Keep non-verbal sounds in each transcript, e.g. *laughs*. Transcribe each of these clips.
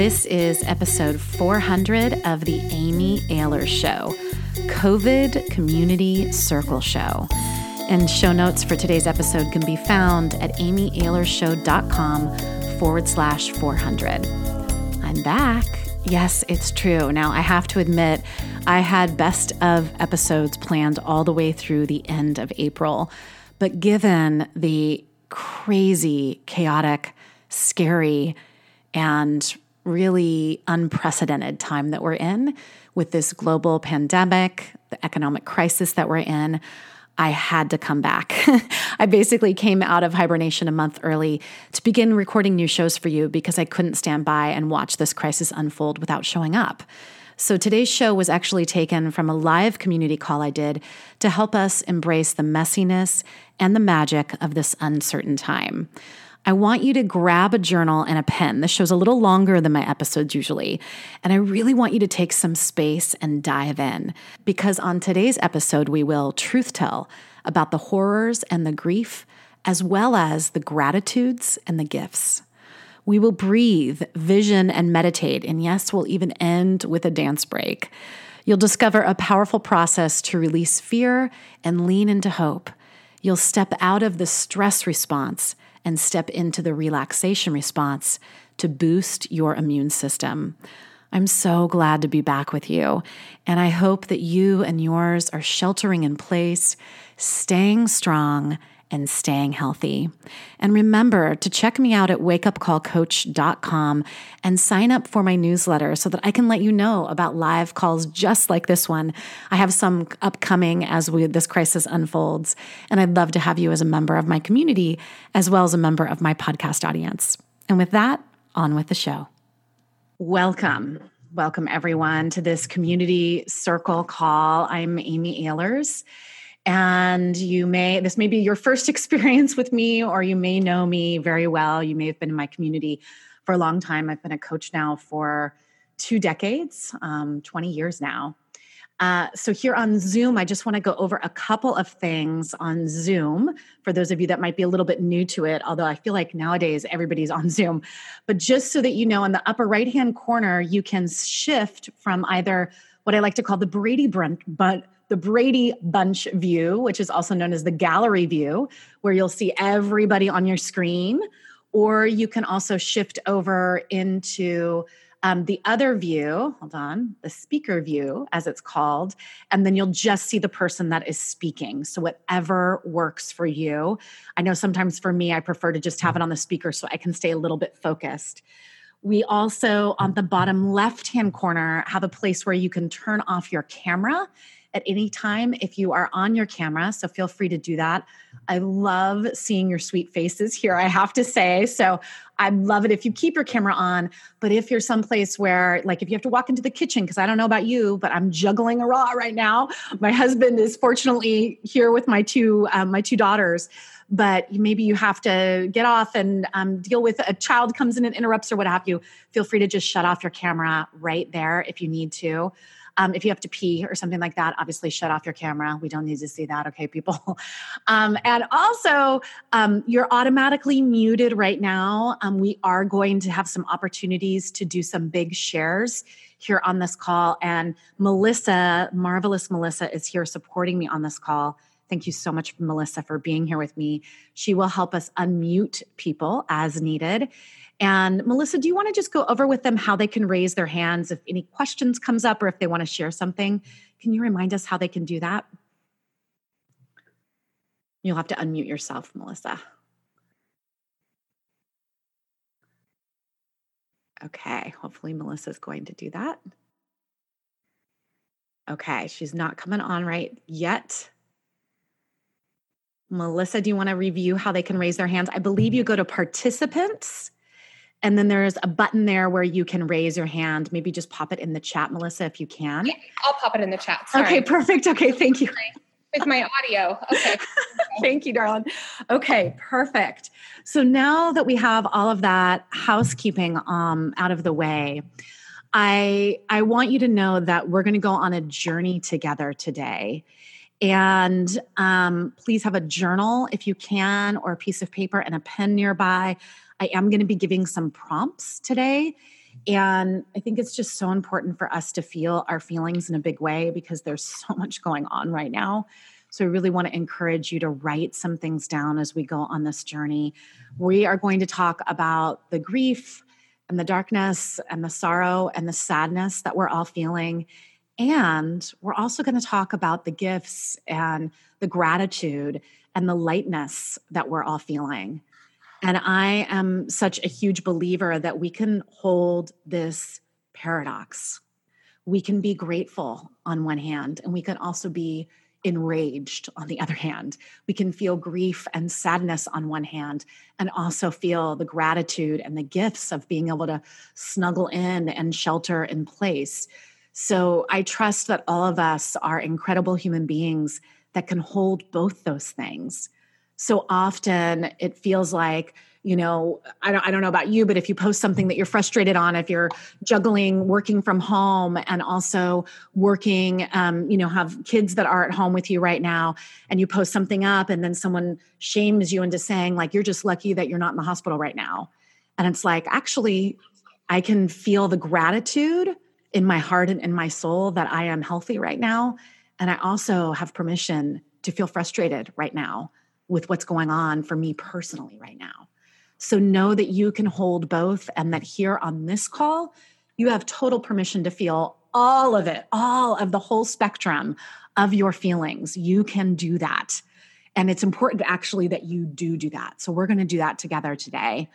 This is episode 400 of The Amy Ahlers Show, COVID Community Circle Show. And show notes for today's episode can be found at amyahlersshow.com forward slash 400. I'm back. Yes, it's true. Now, I have to admit, I had best of episodes planned all the way through the end of April. But given the crazy, chaotic, scary, and really unprecedented time that we're in with this global pandemic, the economic crisis that we're in, I had to come back. *laughs* I basically came out of hibernation a month early to begin recording new shows for you because I couldn't stand by and watch this crisis unfold without showing up. So today's show was actually taken from a live community call I did to help us embrace the messiness and the magic of this uncertain time. I want you to grab a journal and a pen. This show's a little longer than my episodes usually. And I really want you to take some space and dive in because on today's episode, we will truth tell about the horrors and the grief, as well as the gratitudes and the gifts. We will breathe, vision, and meditate. And yes, we'll even end with a dance break. You'll discover a powerful process to release fear and lean into hope. You'll step out of the stress response and step into the relaxation response to boost your immune system. I'm so glad to be back with you, and I hope that you and yours are sheltering in place, staying strong, and staying healthy. And remember to check me out at wakeupcallcoach.com and sign up for my newsletter so that I can let you know about live calls just like this one. I have some upcoming as we, this crisis unfolds, and I'd love to have you as a member of my community as well as a member of my podcast audience. And with that, on with the show. Welcome. Welcome, everyone, to this community circle call. I'm Amy Ahlers and you may this may be your first *laughs* experience with me or you may know me very well. You may have been in my community for a long time. I've been a coach now for two decades um, 20 years now. Uh, so here on zoom i just want to go over a couple of things on zoom for those of you that might be a little bit new to it although i feel like nowadays everybody's on *laughs* zoom. But just so that you know in the upper right hand corner you can shift from either what i like to call the brady brunch but the Brady Bunch view, which is also known as the gallery view, where you'll see everybody on your screen. Or you can also shift over into um, the other view, hold on, the speaker view, as it's called, and then you'll just see the person that is speaking. So, whatever works for you. I know sometimes for me, I prefer to just have it on the speaker so I can stay a little bit focused. We also, on the bottom left hand corner, have a place where you can turn off your camera at any time if you are on your camera. So feel free to do that. I love seeing your sweet faces here, I have to say. So I love it if you keep your camera on. But if you're someplace where, like, if you have to walk into the kitchen, because I don't know about you, but I'm juggling a raw right now. My husband is fortunately here with my two um, my two daughters but maybe you have to get off and um, deal with a child comes in and interrupts or what have you feel free to just shut off your camera right there if you need to um, if you have to pee or something like that, obviously shut off your camera. We don't need to see that, okay, people? *laughs* Um, and also, um, you're automatically muted right now. Um, we are going to have some opportunities to do some big shares here on this call. And Melissa, marvelous Melissa, is here supporting me on this call. Thank you so much, Melissa, for being here with me. She will help us unmute people as needed. And Melissa, do you want to just go over with them how they can raise their hands if any questions comes up or if they want to share something? Can you remind us how they can do that? You'll have to unmute yourself, Melissa. Okay, hopefully Melissa's going to do that. Okay, she's not coming on right yet. Melissa, do you want to review how they can raise their hands? I believe you go to participants and then there's a button there where you can raise your hand. Maybe just pop it in the chat, Melissa, if you can. Okay, I'll pop it in the chat. Sorry. Okay, perfect. Okay, thank you. With my audio. Okay. *laughs* thank you, darling. Okay, perfect. So now that we have all of that housekeeping um, out of the way, I I want you to know that we're going to go on a journey together today. And um, please have a journal if you can, or a piece of paper and a pen nearby. I am going to be giving some prompts today. And I think it's just so important for us to feel our feelings in a big way because there's *laughs* so much going on right now. So I really want to encourage you to write some things down as we go on this journey. We are going to talk about the grief and the darkness and the sorrow and the sadness that we're all feeling. And we're also going to talk about the gifts and the gratitude and the lightness that we're all feeling. And I am such a huge believer that we can hold this paradox. We can be grateful on one hand, and we can also be enraged on the other hand. We can feel grief and sadness on one hand, and also feel the gratitude and the gifts of being able to snuggle in and shelter in place. So I trust that all of us are incredible human beings that can hold both those things. So often it feels like, you know, I don't, I don't know about you, but if you post something that you're frustrated on, if you're juggling working from home and also working, um, you know, have kids that are at home with you right now, and you post something up and then someone shames you into saying, like, you're just lucky that you're not in the hospital right now. And it's like, actually, I can feel the gratitude in my heart and in my soul that I am healthy right now. And I also have permission to feel frustrated right now with what's going on for me personally right now. So know that you can hold both and that here on this call, you have total permission to feel all of it, all of the whole spectrum of your feelings. You can do that. And it's important actually that you do do that. So we're going to do that together today.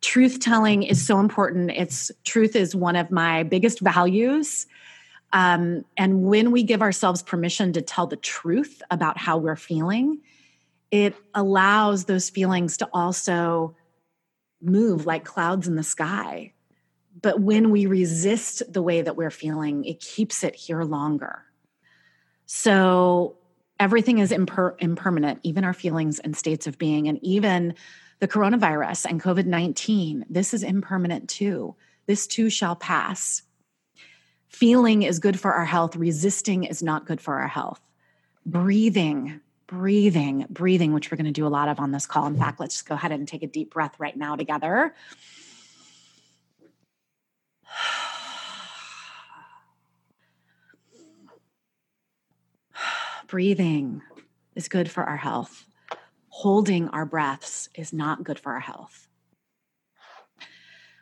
Truth telling is so important. It's truth is one of my biggest values. Um, and when we give ourselves permission to tell the truth about how we're feeling, it allows those feelings to also move like clouds in the sky. But when we resist the way that we're feeling, it keeps it here longer. So everything is imper- impermanent, even our feelings and states of being, and even the coronavirus and COVID 19. This is impermanent too. This too shall pass. Feeling is good for our health, resisting is not good for our health. Breathing breathing, breathing, which we're going to do a lot of on this call. In fact, let's just go ahead and take a deep breath right now together. *sighs* breathing is good for our health. Holding our breaths is not good for our health.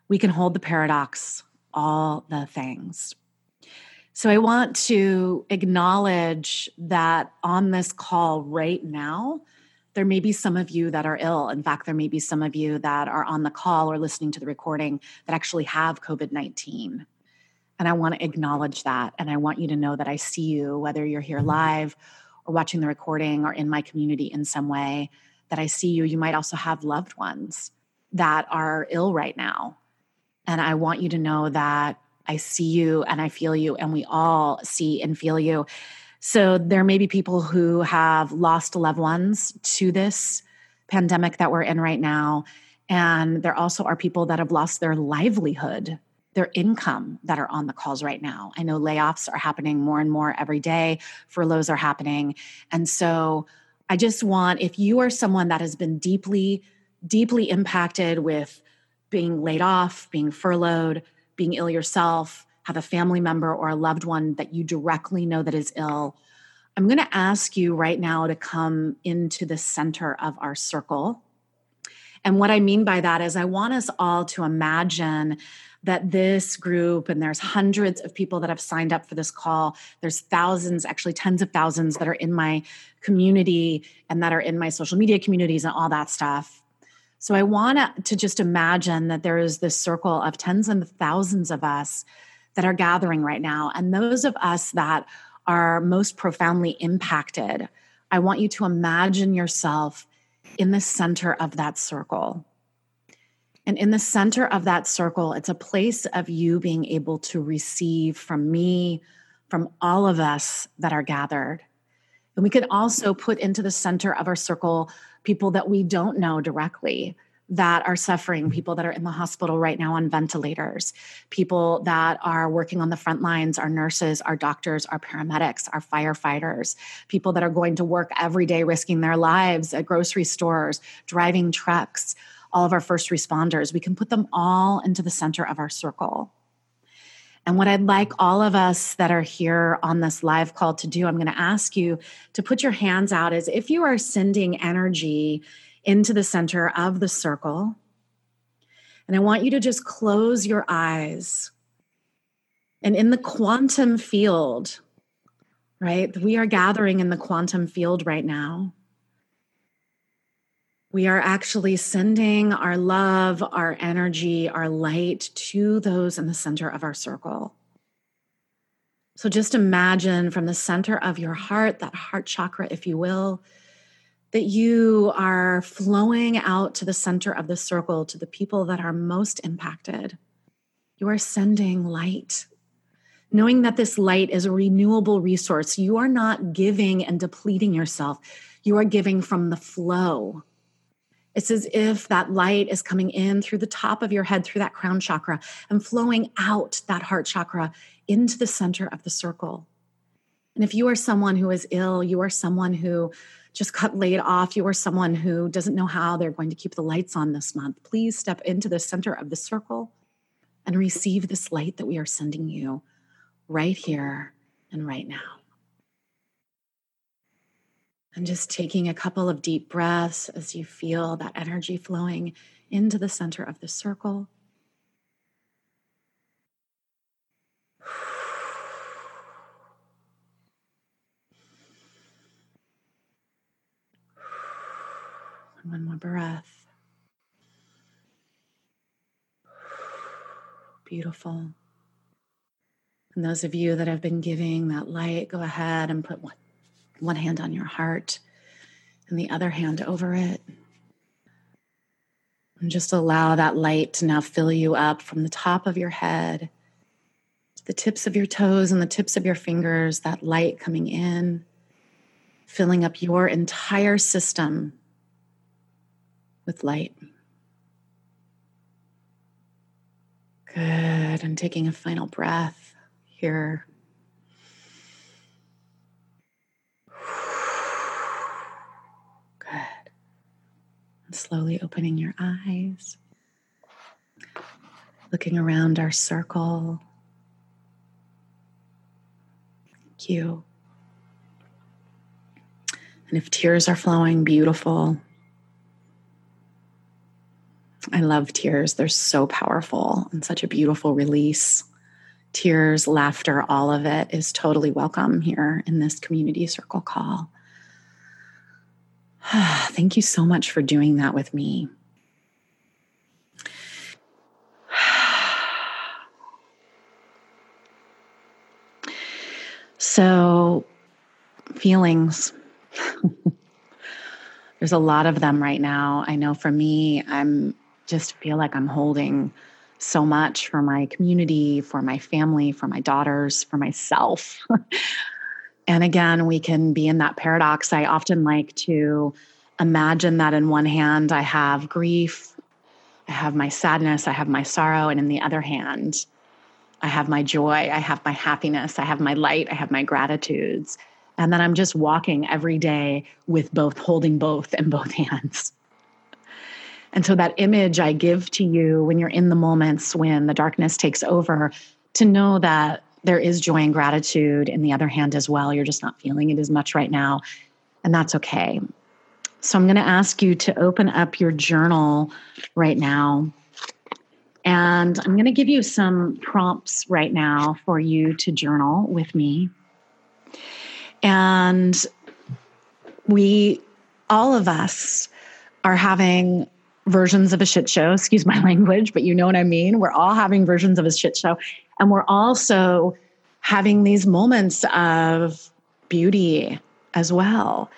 We can hold the paradox, all the things. So I want to acknowledge that on this call right now, there may be some of you that are ill. In fact, there may be some of you that are on the call or listening to the recording that actually have COVID 19. And I want to acknowledge that. And I want you to know that I see you, whether you're here live or watching the recording or in my community in some way, that I see you. You might also have loved ones that are ill right now. And I want you to know that I see you and I feel you, and we all see and feel you. So there may be people who have lost loved ones to this pandemic that we're in right now. And there also are people that have lost their livelihood, their income that are on the calls right now. I know layoffs are happening more and more every day, furloughs are happening. And so I just want, if you are someone that has been deeply, deeply impacted with being laid off, being furloughed, being ill yourself, have a family member or a loved one that you directly know that is ill, I'm going to ask you right now to come into the center of our circle. And what I mean by that is, I want us all to imagine that this group, and there's hundreds of people that have signed up for this call, there's thousands, actually tens of thousands that are in my community and that are in my social media communities and all that stuff. So I want to just imagine that there is this circle of tens and thousands of us that are gathering right now. And those of us that are most profoundly impacted, I want you to imagine yourself in the center of that circle. And in the center of that circle, it's a place of you being able to receive from me, from all of us that are gathered. And we could also put into the center of our circle people that we don't know directly that are suffering, people that are in the hospital right now on ventilators, people that are working on the front lines, our nurses, our doctors, our paramedics, our firefighters, people that are going to work every day risking their lives at grocery stores, driving trucks. All of our first responders. We can put them all into the center of our circle. And what I'd like all of us that are here on this live call to do, I'm going to ask you to put your hands out as if you are sending energy into the center of the circle. And I want you to just close your eyes. And in the quantum field, right, we are gathering in the quantum field right now. We are actually sending our love, our energy, our light to those in the center of our circle. So just imagine from the center of your heart, that heart chakra, if you will, that you are flowing out to the center of the circle to the people that are most impacted. You are sending light. Knowing that this light is a renewable resource, you are not giving and depleting yourself. You are giving from the flow it's as if that light is coming in through the top of your head, through that crown chakra, and flowing out that heart chakra into the center of the circle. And if you are someone who is ill, you are someone who just got laid off, you are someone who doesn't know how they're going to keep the lights on this month, please step into the center of the circle and receive this light that we are sending you right here and right now. And just taking a couple of deep breaths as you feel that energy flowing into the center of the circle. And One more breath. Beautiful. And those of you that have been giving that light, go ahead and put one one hand on your heart and the other hand over it. And just allow that light to now fill you up from the top of your head to the tips of your toes and the tips of your fingers, that light coming in, filling up your entire system with light. Good. And taking a final breath here slowly opening your eyes, looking around our circle. Thank you. And if tears are flowing, beautiful. I love tears. They're so powerful and such a beautiful release. Tears, laughter, all of it is totally welcome here in this community circle call. *sighs* Thank you so much for doing that with me. *sighs* So, feelings. *laughs* There's a lot of them right now. I know for me, I'm just feel like I'm holding so much for my community, for my family, for my daughters, for myself. *laughs* And again, we can be in that paradox. I often like to imagine that in one hand, I have grief, I have my sadness, I have my sorrow, and in the other hand, I have my joy, I have my happiness, I have my light, I have my gratitudes. And then I'm just walking every day with both, holding both in both *laughs* hands. And so that image I give to you when you're in the moments when the darkness takes over, to know that there is joy and gratitude in the other hand as well. You're just not feeling it as much right now, and that's okay. So I'm going to ask you to open up your journal right now. And I'm going to give you some prompts right now for you to journal with me. And we, all of us, are having versions of a shit show. Excuse my *laughs* language, but you know what I mean. We're all having versions of a shit show. And we're also having these moments of beauty as well.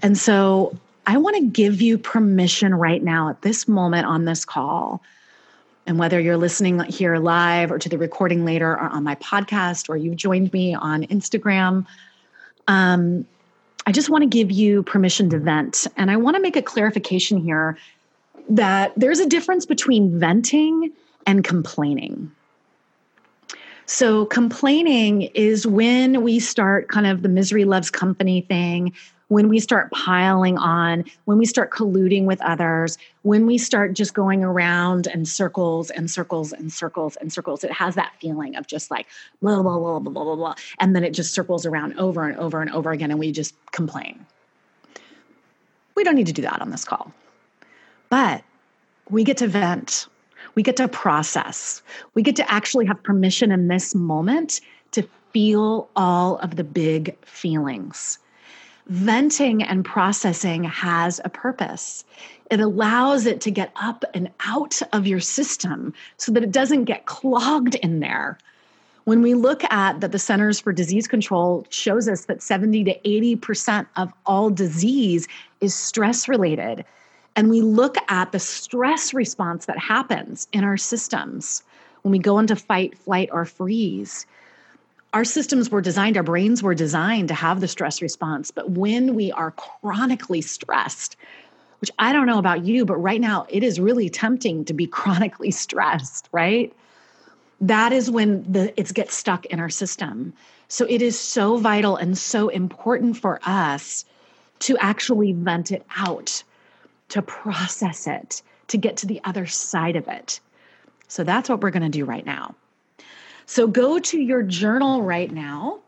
And so I want to give you permission right now at this moment on this call. And whether you're listening here live or to the recording later or on my podcast or you've joined me on Instagram, um, I just want to give you permission to vent. And I want to make a clarification here that there's a difference between venting and complaining. So, complaining is when we start kind of the misery loves company thing, when we start piling on, when we start colluding with others, when we start just going around in circles and circles and circles and circles. It has that feeling of just like blah, blah, blah, blah, blah, blah, blah. And then it just circles around over and over and over again, and we just complain. We don't need to do that on this call. But we get to vent we get to process. We get to actually have permission in this moment to feel all of the big feelings. Venting and processing has a purpose. It allows it to get up and out of your system so that it doesn't get clogged in there. When we look at that, the Centers for Disease Control shows us that 70 to 80% of all disease is stress related and we look at the stress response that happens in our systems when we go into fight, flight, or freeze. Our systems were designed, our brains were designed to have the stress response. But when we are chronically stressed, which I don't know about you, but right now it is really tempting to be *laughs* chronically stressed, right? That is when the it gets stuck in our system. So it is so vital and so important for us to actually vent it out to process it, to get to the other side of it. So that's what we're going to do right now. So go to your journal right now.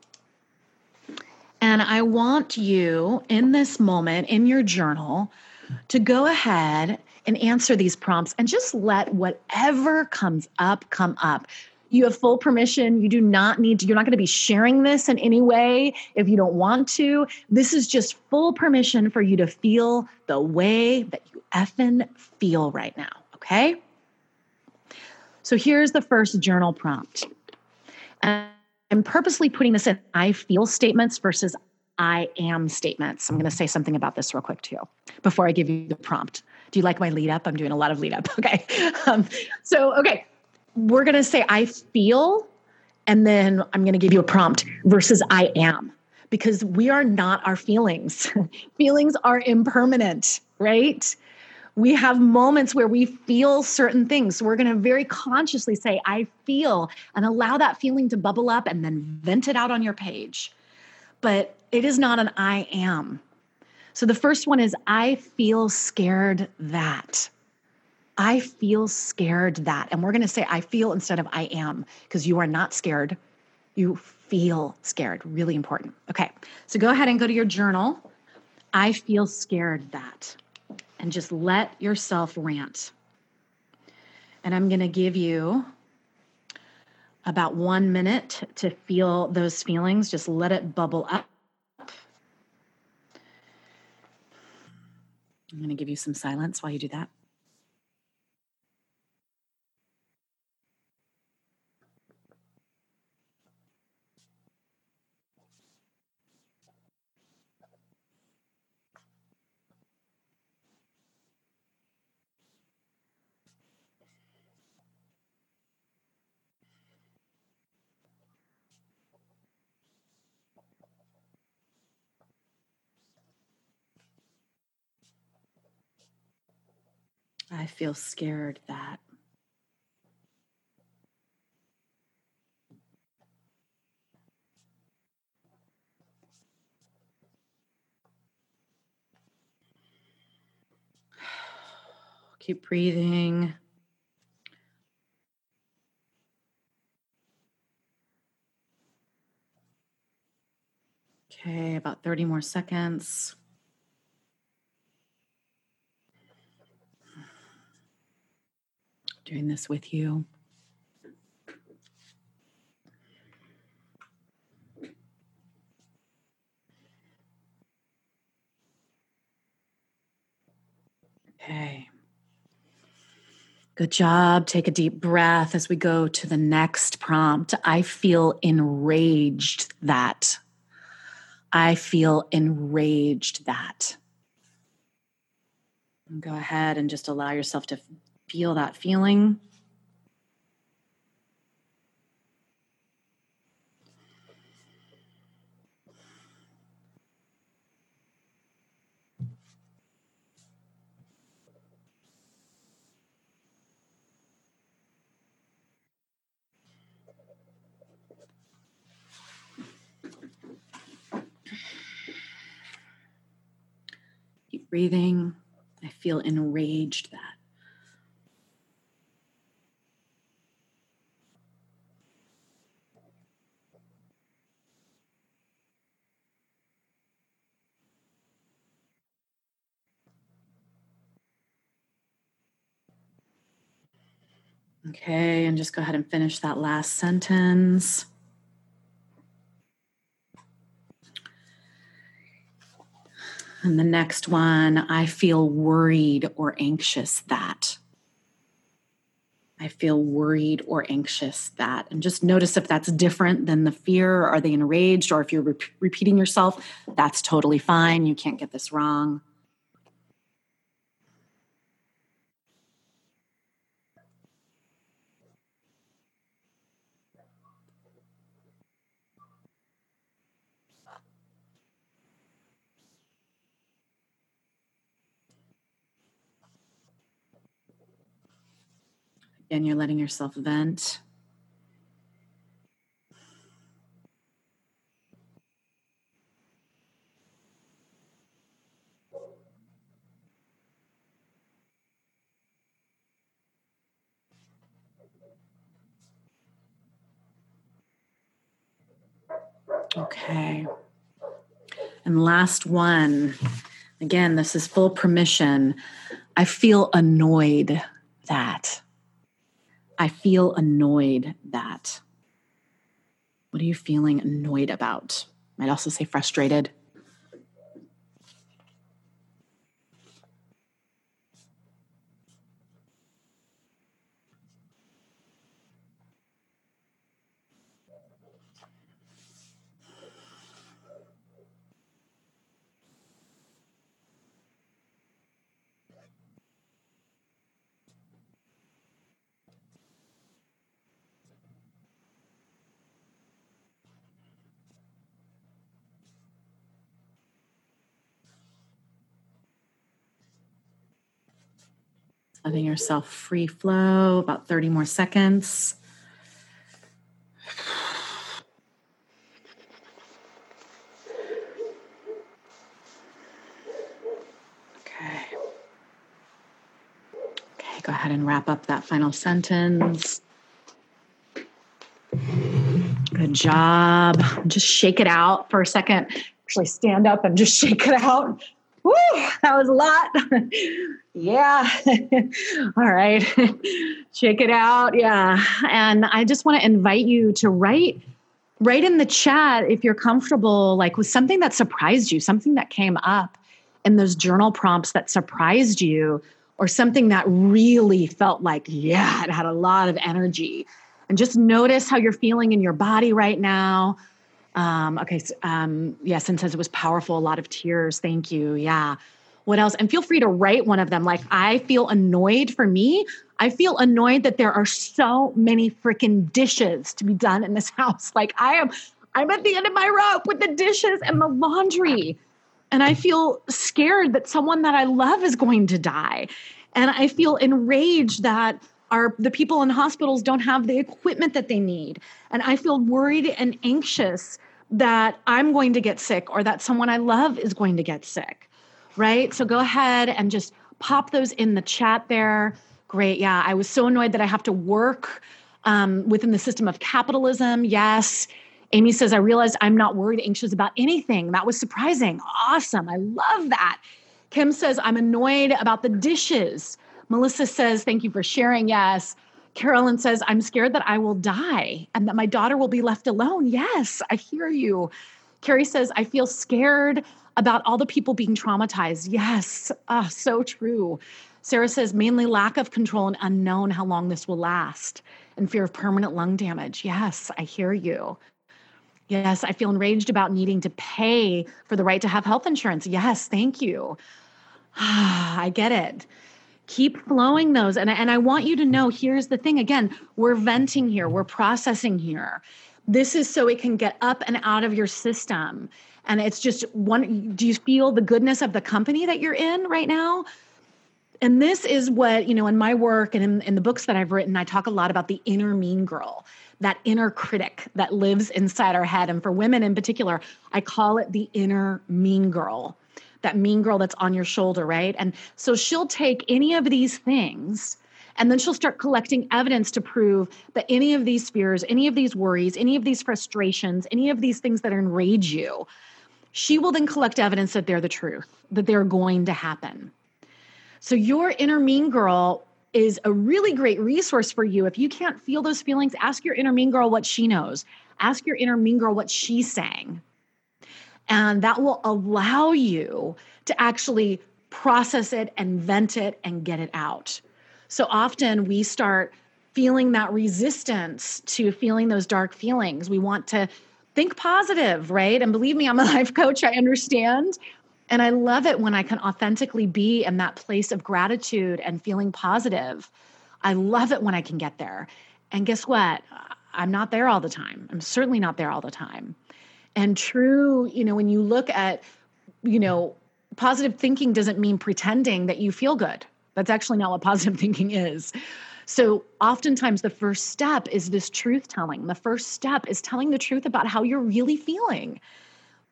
And I want you in this moment in your journal to go ahead and answer these prompts and just let whatever comes up come up. You have full permission. You do not need to, you're not going to be sharing this in any way if you don't want to. This is just full permission for you to feel the way that you effing feel right now. Okay. So here's the first journal prompt. I'm purposely putting this in I feel statements versus I am statements. I'm going to say something about this real quick too before I give you the prompt. Do you like my lead up? I'm doing a lot of lead up. *laughs* Okay. Um, so, okay we're going to say, I feel, and then I'm going to give you a prompt versus I am, because we are not our feelings. *laughs* feelings are impermanent, right? We have moments where we feel certain things. So we're going to very consciously say, I feel, and allow that feeling to bubble up and then vent it out on your page. But it is not an I am. So the first one is, I feel scared that. I feel scared that. And we're going to say, I feel instead of I am, because you are not scared. You feel scared. Really important. Okay. So go ahead and go to your journal. I feel scared that. And just let yourself rant. And I'm going to give you about one minute to feel those feelings. Just let it bubble up. I'm going to give you some silence while you do that. I feel scared that *sighs* keep breathing. Okay, about 30 more seconds. Doing this with you. Okay. Good job. Take a deep breath as we go to the next prompt. I feel enraged that. I feel enraged that. Go ahead and just allow yourself to feel that feeling. breathing. I feel enraged that Okay, and just go ahead and finish that last sentence. And the next one, I feel worried or anxious that. I feel worried or anxious that. And just notice if that's different than the fear. Are they enraged? Or if you're re- repeating yourself, that's totally fine. You can't get this wrong. Again, you're letting yourself vent. Okay. And last one. Again, this is full permission. I feel annoyed that. I feel annoyed that. What are you feeling annoyed about? Might also say frustrated. Letting yourself free flow, about 30 more seconds. Okay. Okay, go ahead and wrap up that final sentence. Good job. Just shake it out for a second. Actually, stand up and just *laughs* shake it out. Woo, that was a lot. *laughs* yeah. *laughs* All right. *laughs* Check it out. Yeah. And I just want to invite you to write write in the chat if you're comfortable like with something that surprised you, something that came up in those journal prompts that surprised you or something that really felt like yeah, it had a lot of energy. And just notice how you're feeling in your body right now um, okay. Um, yes, and says it was powerful. A lot of tears. Thank you. Yeah. What else? And feel free to write one of them. Like, I feel annoyed for me. I feel annoyed that there are so many freaking dishes to be done in this *laughs* house. Like, I am, I'm at the end of my rope with the dishes and the laundry. And I feel scared that someone that I love is going to die. And I feel enraged that our the people in hospitals don't have the equipment that they need and i feel worried and anxious that I'm going to get sick or that someone I love is going to get sick, right? So go ahead and just pop those in the chat there. Great. Yeah. I was so annoyed that I have to work um, within the system of capitalism. Yes. Amy says, I realized I'm not worried, anxious about anything. That was surprising. Awesome. I love that. Kim says, I'm annoyed about the dishes. Melissa says, Thank you for sharing. Yes. Carolyn says, I'm scared that I will die and that my daughter will be left alone. Yes, I hear you. Carrie says, I feel scared about all the people being traumatized. Yes, oh, so true. Sarah says, mainly lack of control and unknown how long this will last and fear of permanent lung damage. Yes, I hear you. Yes, I feel enraged about needing to pay for the right to have health insurance. Yes, thank you. *sighs* I get it keep flowing those. And, and i want you to know here's the thing. Again we're venting here. We're processing here. This is so it can get up and out of your system. And it's just one do you feel the goodness of the company that you're in right now? And this is what you know in my work and in, in the books that i've written i talk a lot about the inner mean girl that inner critic that lives inside our head. And for women in particular i call it the inner mean girl that mean girl that's on your shoulder, right? And so she'll take any of these things and then she'll start collecting evidence to prove that any of these fears, any of these worries, any of these frustrations, any of these things that enrage you, she will then collect evidence that they're the truth, that they're going to happen. So your inner mean girl is a really great resource for you. If you can't feel those feelings, ask your inner mean girl what she knows. Ask your inner mean girl what she's saying. And that will allow you to actually process it and vent it and get it out. So often we start feeling that resistance to feeling those dark feelings. We want to think positive, right? And believe me, I'm a *laughs* life coach, I understand. And I love it when I can authentically be in that place of gratitude and feeling positive. I love it when I can get there. And guess what? I'm not there all the time. I'm certainly not there all the time. And true, you know, when you look at, you know, positive thinking doesn't mean pretending that you feel good. That's actually not what positive *laughs* thinking is. So, oftentimes, the first step is this truth telling. The first step is telling the truth about how you're really feeling.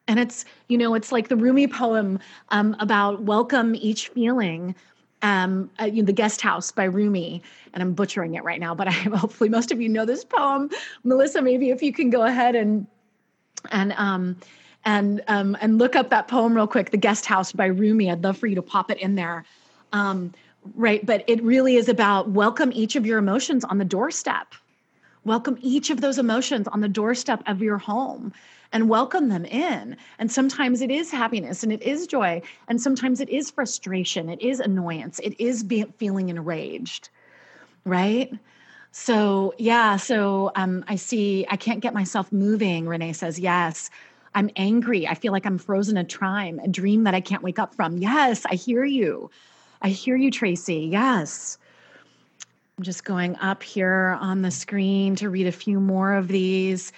And it's, you know, it's like the Rumi poem um, about welcome each feeling, um, uh, you know, the guest house by Rumi. And I'm butchering it right now, but I *laughs* hopefully most of you know this poem. Melissa, maybe if you can go ahead and, and, um, and, um, and look up that poem real quick, The Guest House by Rumi. I'd love for you to pop it in there. Um, right but it really is about welcome each of your emotions on the doorstep. Welcome each of those emotions on the doorstep of your home and welcome them in. And sometimes it is happiness and it is joy. And sometimes it is frustration. It is annoyance. It is being feeling enraged. Right so yeah so um, i see i can't get myself moving renee says yes i'm angry i feel like i'm frozen in time a dream that i can't wake up from yes i hear you I hear you, Tracy. Yes. I'm just going up here on the screen to read a few more of these.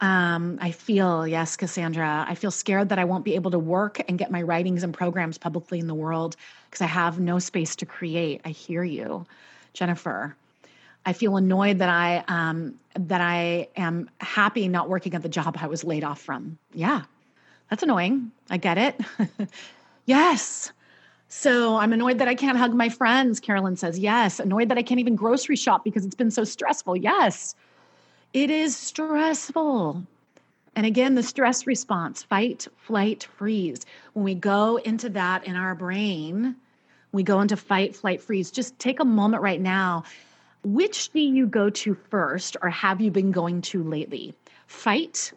Um, I feel, yes, Cassandra, I feel scared that I won't be able to work and get my writings and programs publicly in the world because I have no space to create. I hear you, Jennifer. I feel annoyed that I um, that I am happy not working at the job I was laid off from. Yeah, that's annoying. I get it. *laughs* yes, so I'm annoyed that I can't hug my friends, Carolyn says. Yes. Annoyed that I can't even grocery shop because it's been so stressful. Yes. It is stressful. And again, the stress response fight, flight, freeze. When we go into that in our brain, we go into fight, flight, freeze. Just take a moment right now. Which do you go to first, or have you been going to lately? Fight,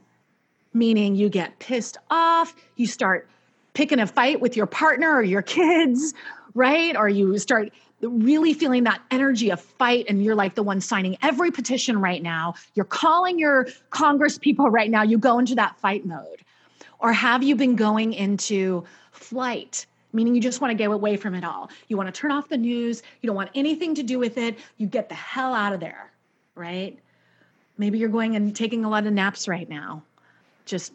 meaning you get pissed off, you start picking a fight with your partner or your *laughs* kids, right? Or you start really feeling that energy of fight and you're like the one signing every petition right now. You're calling your Congress people right now. You go into that fight mode. Or have you been going into flight? Meaning you just want to get away from it all. You want to turn off the news. You don't want anything to do with it. You get the hell out of there, right? Maybe you're going and taking a lot of naps right now, just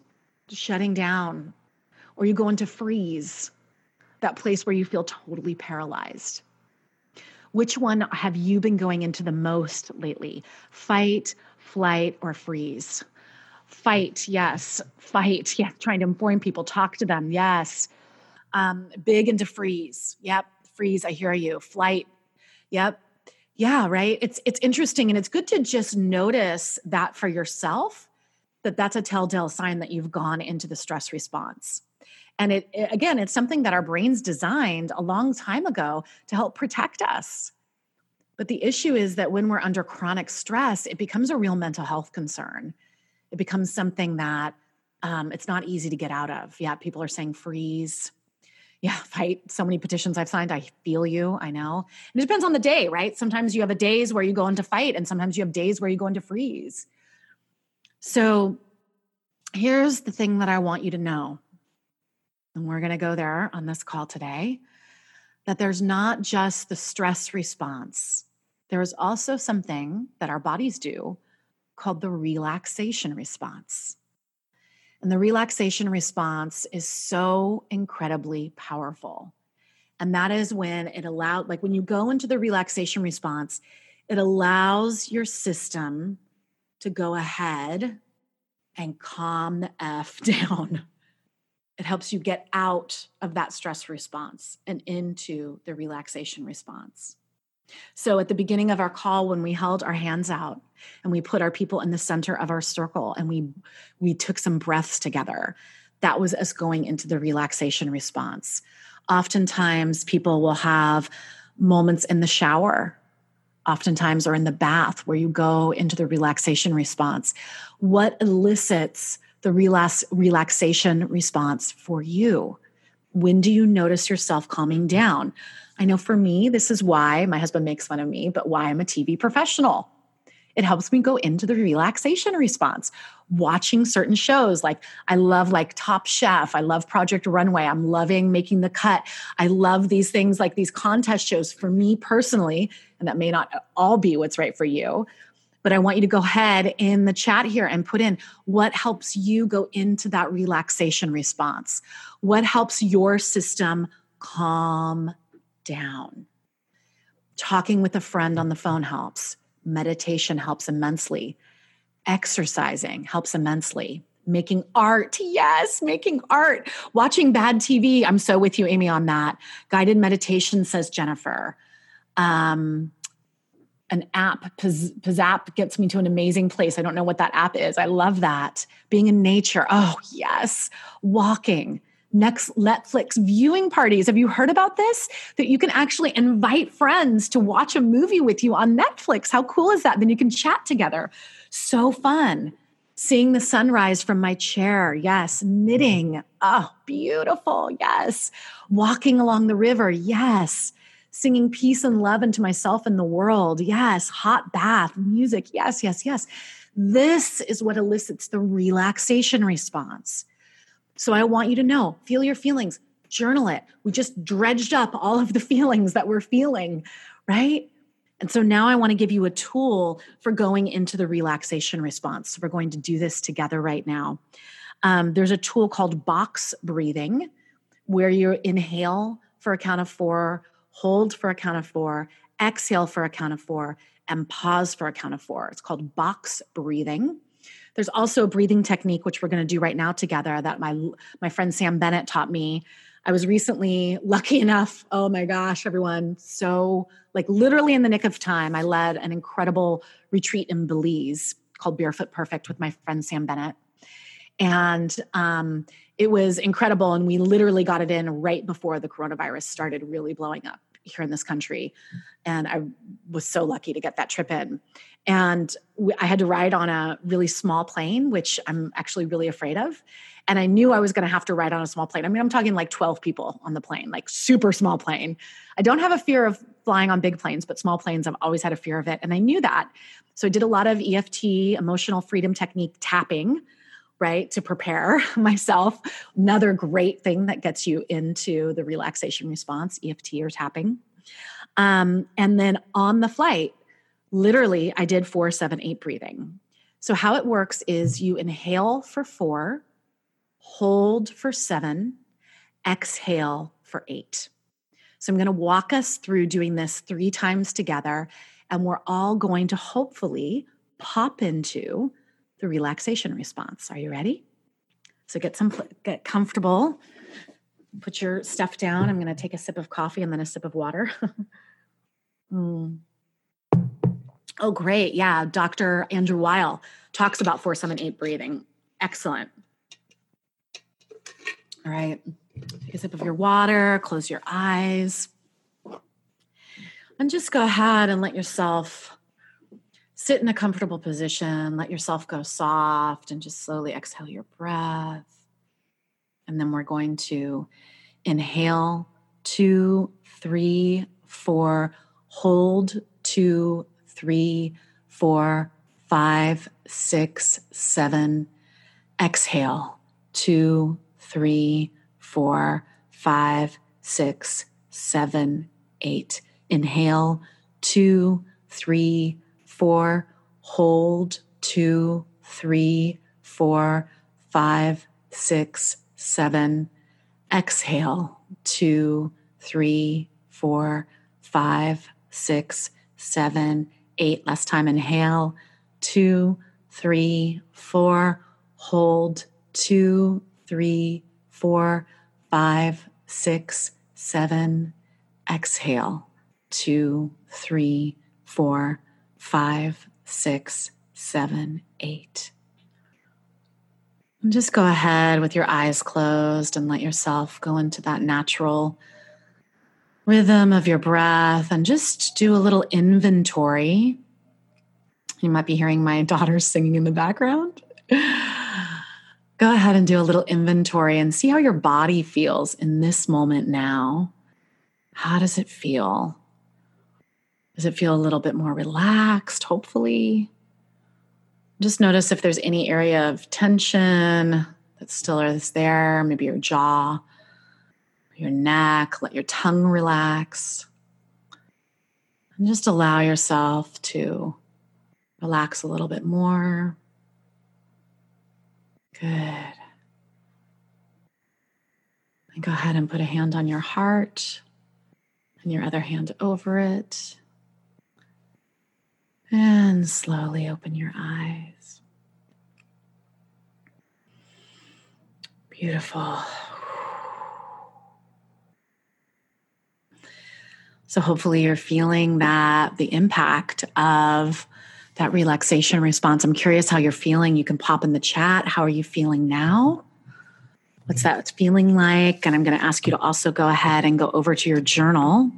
shutting down, or you go into freeze, that place where you feel totally paralyzed. Which one have you been going into the most lately? Fight, flight, or freeze? Fight, yes. Fight, *laughs* yes. Trying to inform people, talk to them, yes. Um, big into freeze. Yep. Freeze, I hear you. Flight. Yep. Yeah, right. It's it's interesting and it's good to just notice that for yourself that that's a telltale sign that you've gone into the stress response. And it, it, again, it's something that our brains designed a long time ago to help protect us. But the issue is that when we're under chronic stress, it becomes a real mental health concern. It becomes something that um, it's not easy to get out of. Yeah, people are saying freeze. Yeah, fight. So many petitions I've signed. I feel you. I know. And it depends on the day, right? Sometimes you have a days where you go into fight, and sometimes you have days where you go into freeze. So here's the thing that I want you to know and we're going to go there on this call today, that there's not just the stress response, there is also something that our bodies do called the relaxation response. And the relaxation response is so incredibly powerful. And that is when it allowed, like when you go into the relaxation response, it allows your system to go ahead and calm the F *laughs* down It helps you get out of that stress response and into the relaxation response. So, at the beginning of our call, when we held our hands out and we put our people in the center of our circle and we, we took some breaths together, that was us going into the relaxation response. Oftentimes, people will have moments in the shower, oftentimes, or in the bath where you go into the relaxation response. What elicits the relax, relaxation response for you? When do you notice yourself calming down? I know for me, this is why my husband makes fun of me, but why I'm a TV professional. It helps me go into the relaxation response. Watching certain shows, like I love like Top Chef, I love Project Runway, I'm loving making the cut. I love these things like these contest shows for me personally, and that may not all be what's right for you. But I want you to go ahead in the chat here and put in what helps you go into that relaxation response. What helps your system calm down. Talking with a friend on the phone helps. Meditation helps immensely. Exercising helps immensely. Making art, yes, making art. Watching bad TV, I'm so with you, Amy, on that. Guided meditation, says Jennifer. Um, an app, Pizzap, gets me to an amazing place. I don't know what that app is. I love that. Being in nature, oh, yes. Walking, next Netflix viewing parties. Have you heard about this? That you can actually invite friends to watch a movie with you on Netflix. How cool is that? Then you can chat together. So fun. Seeing the sunrise from my chair. Yes. Knitting. Oh, beautiful. Yes. Walking along the river. Yes. Singing peace and love into myself and the world. Yes. Hot bath, music. Yes, yes, yes. This is what elicits the relaxation response so I want you to know, feel your feelings, journal it. We just dredged up all of the *laughs* feelings that we're feeling, right? And so now I want to give you a tool for going into the relaxation response. So we're going to do this together right now. Um, there's a tool called box breathing where you inhale for a count of four, hold for a count of four, exhale for a count of four, and pause for a count of four. It's called box breathing. There's also a breathing technique which we're going to do right now together that my my friend Sam Bennett taught me. I was recently lucky *laughs* enough, oh my gosh, everyone, so like literally in the nick of time, I led an incredible retreat in Belize called Barefoot Perfect with my friend Sam Bennett. And um, it was incredible. And we literally got it in right before the coronavirus started really blowing up here in this country. And I was so lucky to get that trip in. And I had to ride on a really small plane, which I'm actually really afraid of. And I knew I was going to have to ride on a small plane. I mean, I'm talking like 12 people on the plane, like super small plane. I don't have a fear of flying on big planes, but small planes, I've always had a fear of it. And I knew that. So I did a lot of EFT, emotional freedom technique tapping, right, to prepare *laughs* myself. Another great thing that gets you into the relaxation response, EFT or tapping. Um, and then on the flight, literally, I did four, seven, eight breathing. So, how it works is you inhale for four, hold for seven, exhale for eight. So, I'm going to walk us through doing this three times together, and we're all going to hopefully pop into the relaxation response. Are you ready? So, get some get comfortable. Put your stuff down. I'm going to take a sip of coffee and then a sip of water. *laughs* mm. Oh, great. Yeah. Dr. Andrew Weil talks about 478 breathing. Excellent. All right. Take a sip of your water, close your eyes, and just go ahead and let yourself sit in a comfortable position. Let yourself go soft and just slowly exhale your breath. And then we're going to inhale two, three, four, hold two, three, four, five, six, seven. Exhale, two, three, four, five, six, seven, eight. Inhale, two, three, four. Hold, two, three, four, five, six, seven. Exhale, two, three, four, five, six, seven, eight. Last time, inhale, two, three, four. Hold, two, three, four, five, six, seven. Exhale, two, three, four, five, six, seven, eight. Just go ahead with your eyes closed and let yourself go into that natural rhythm of your breath and just do a little inventory. You might be hearing my *laughs* daughter singing in the background. Go ahead and do a little inventory and see how your body feels in this moment now. How does it feel? Does it feel a little bit more relaxed, hopefully? Just notice if there's any area of tension that still is there, maybe your jaw, your neck, let your tongue relax. And just allow yourself to relax a little bit more. Good. And go ahead and put a hand on your heart and your other hand over it. And slowly open your eyes. Beautiful. So, hopefully, you're feeling that the impact of that relaxation response. I'm curious how you're feeling. You can pop in the chat. How are you feeling now? What's that feeling like? And I'm going to ask you to also go ahead and go over to your journal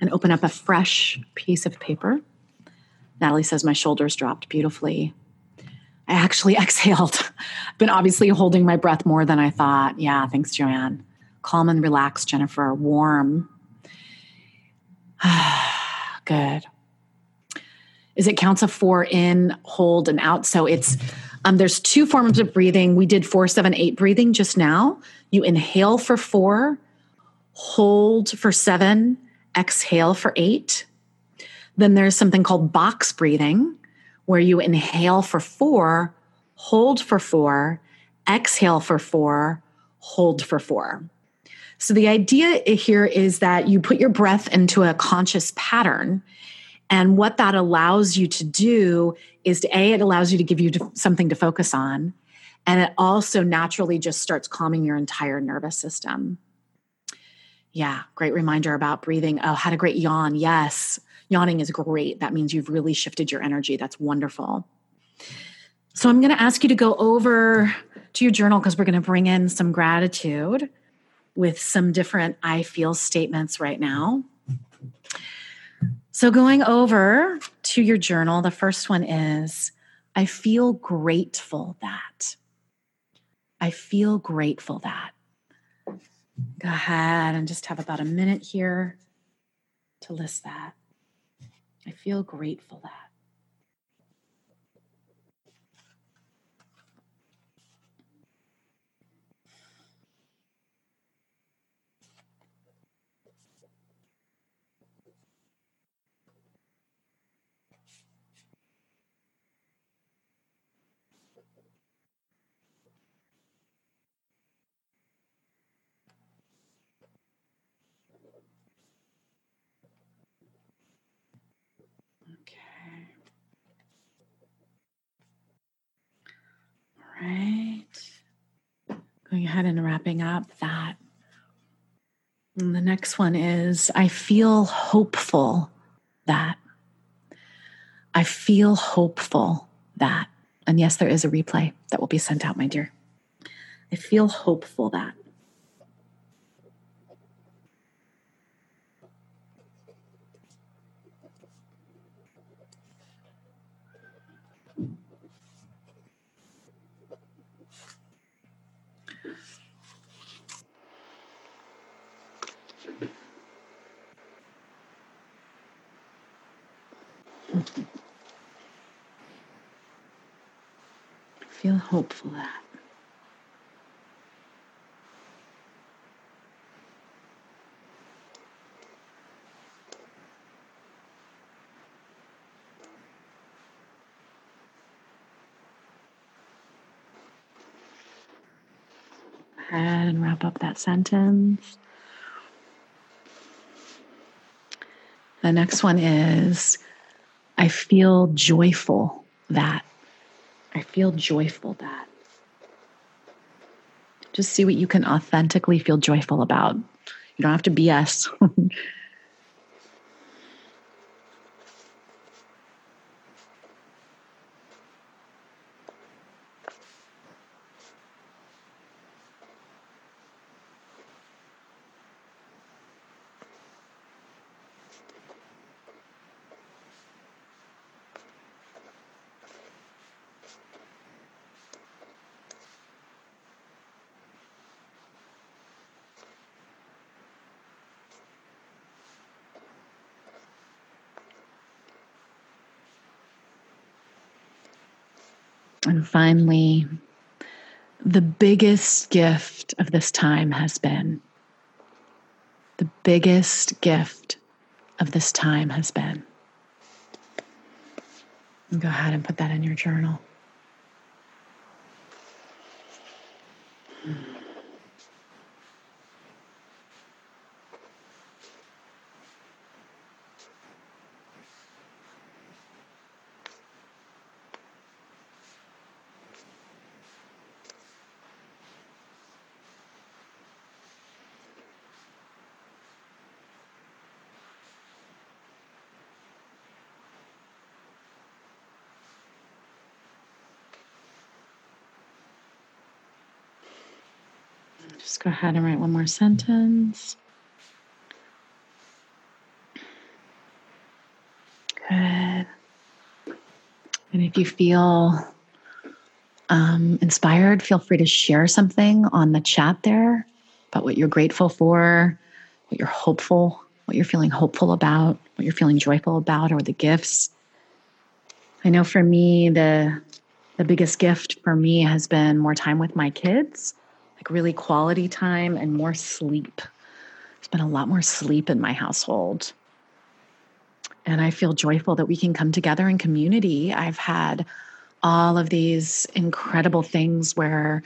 and open up a fresh piece of paper. Natalie says, My shoulders dropped beautifully. I actually *laughs* exhaled. I've been obviously holding my breath more than I thought. Yeah, thanks, Joanne. Calm and relaxed, Jennifer. Warm. *sighs* Good. Is it counts of four in, hold, and out? So it's um, there's two forms of breathing. We did four, seven, eight breathing just now. You inhale for four, hold for seven, exhale for eight. Then there's something called box breathing, where you inhale for four, hold for four, exhale for four, hold for four. So the idea here is that you put your breath into a conscious pattern. And what that allows you to do is to A, it allows you to give you something to focus on. And it also naturally just starts calming your entire nervous system. Yeah, great reminder about breathing. Oh, had a great yawn. Yes, yawning is great. That means you've really shifted your energy. That's wonderful. So I'm going to ask you to go over to your journal because we're going to bring in some gratitude with some different I feel statements right now. So, going over to your journal, the first one is I feel grateful that. I feel grateful that. Go ahead and just have about a minute here to list that. I feel grateful that. Right. Going ahead and wrapping up that. And the next one is I feel hopeful that. I feel hopeful that. And yes, there is a replay that will be sent out, my dear. I feel hopeful that. Feel hopeful that. ahead and wrap up that sentence. The next one is I feel joyful that. I feel joyful that. Just see what you can authentically feel joyful about. You don't have to BS. *laughs* And finally, the biggest gift of this time has been the biggest gift of this time has been. go ahead and put that in your journal. Just go ahead and write one more sentence. Good. And if you feel um, inspired, feel free to share something on the chat there about what you're grateful for, what you're hopeful, what you're feeling hopeful about, what you're feeling joyful about, or the gifts. I know for me, the the biggest gift for me has been more time with my kids like really quality time and more sleep. There's been a lot more sleep in my household. And I feel joyful that we can come together in community. I've had all of these incredible things where,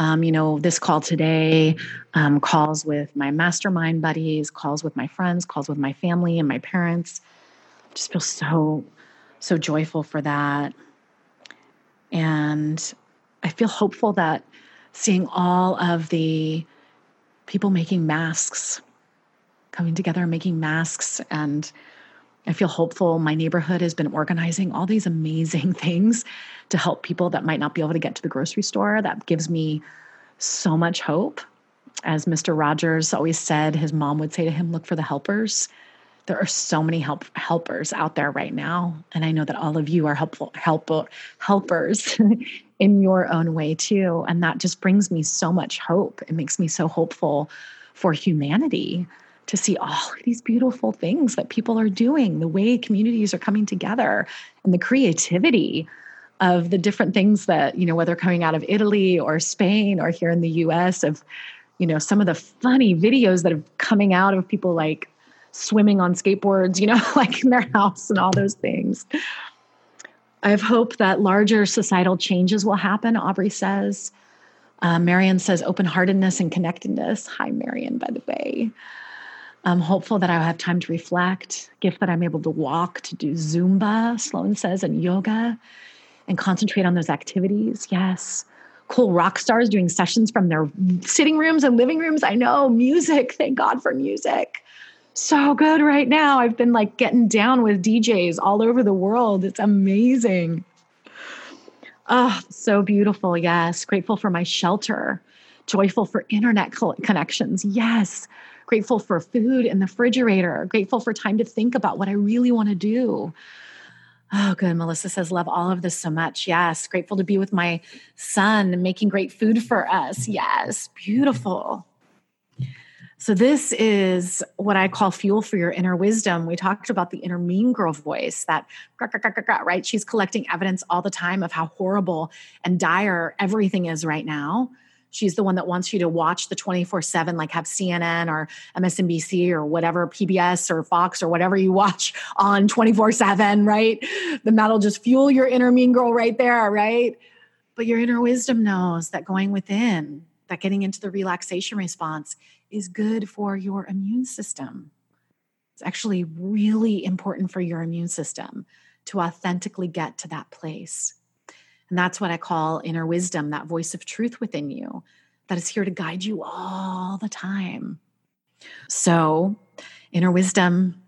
um, you know, this call today, um, calls with my mastermind buddies, calls with my friends, calls with my family and my parents. Just feel so, so joyful for that. And I feel hopeful that seeing all of the people making masks, coming together and making masks. And I feel hopeful. My neighborhood has been organizing all these amazing *laughs* things to help people that might not be able to get to the grocery store. That gives me so much hope. As Mr. Rogers always said, his mom would say to him, Look for the helpers. There are so many help helpers out there right now. And I know that all of you are helpful help, helpers *laughs* in your own way too. And that just brings me so much hope. It makes me so hopeful for humanity to see all of these beautiful things that people are doing, the way communities are coming together, and the creativity of the different things that, you know, whether coming out of Italy or Spain or here in the US, of, you know, some of the funny videos that are coming out of people like swimming on skateboards, you know, *laughs* like in their house and all those things. I have hope that larger societal changes will happen, Aubrey says. Uh, Marion says open heartedness and connectedness. Hi, Marion, by the way. I'm hopeful that I'll have time to reflect, gift that I'm able to walk, to do Zumba, Sloan says, and yoga, and concentrate on those activities. Yes. Cool rock stars doing sessions from their sitting rooms and living rooms. I know music. Thank God for music so good right now. I've been like getting down with DJs all over the world. It's amazing. Oh, so beautiful. Yes. Grateful for my shelter. Joyful for internet connections. Yes. Grateful for food in the refrigerator. Grateful for time to think about what I really want to do. Oh, good. Melissa says, love all of this so much. Yes. Grateful to be with my son making great food for us. Yes. Beautiful. So, this is what I call fuel for your inner wisdom. We talked about the inner mean girl voice that, right? She's collecting evidence all the time of how horrible and dire everything is right now. She's the one that wants you to watch the 24 7, like have CNN or MSNBC or whatever, PBS or Fox or whatever you *laughs* watch on 24 7, right? Then that'll just fuel your inner mean girl right there, right? But your inner wisdom knows that going within, that getting into the relaxation response is good for your immune system. It's actually really important for your immune system to authentically get to that place. And that's what I call inner wisdom, that voice of truth within you that is here to guide you all the time. So, inner wisdom.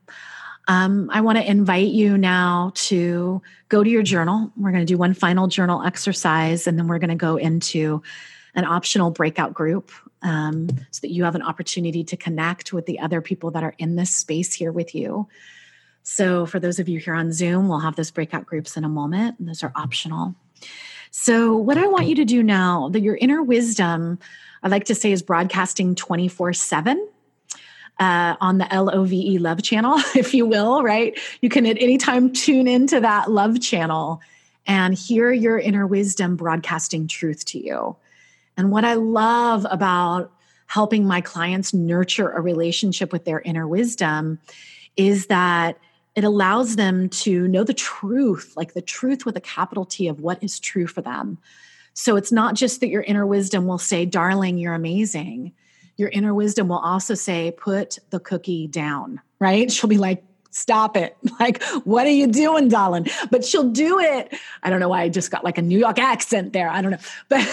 Um, I want to invite you now to go to your journal. We're going to do one final journal exercise, and then we're going to go into an optional breakout group um, so that you have an opportunity to connect with the other people that are in this space here with you. So, for those of you here on Zoom, we'll have those breakout groups in a moment, and those are optional. So, what I want you to do now, that your inner wisdom, I like to say, is broadcasting 24 7. Uh, on the LOVE love channel, *laughs* if you will, right? You can at any time tune into that love channel and hear your inner wisdom broadcasting truth to you. And what I love about helping my clients nurture a relationship with their inner wisdom is that it allows them to know the truth, like the truth with a capital T of what is true for them. So it's not just that your inner wisdom will say, darling, you're amazing. Your inner wisdom will also say, put the cookie down, right? She'll be like, stop it. *laughs* Like, what are you doing, darling? But she'll do it. I don't know why I just got like a New York accent there. I don't know. *laughs* But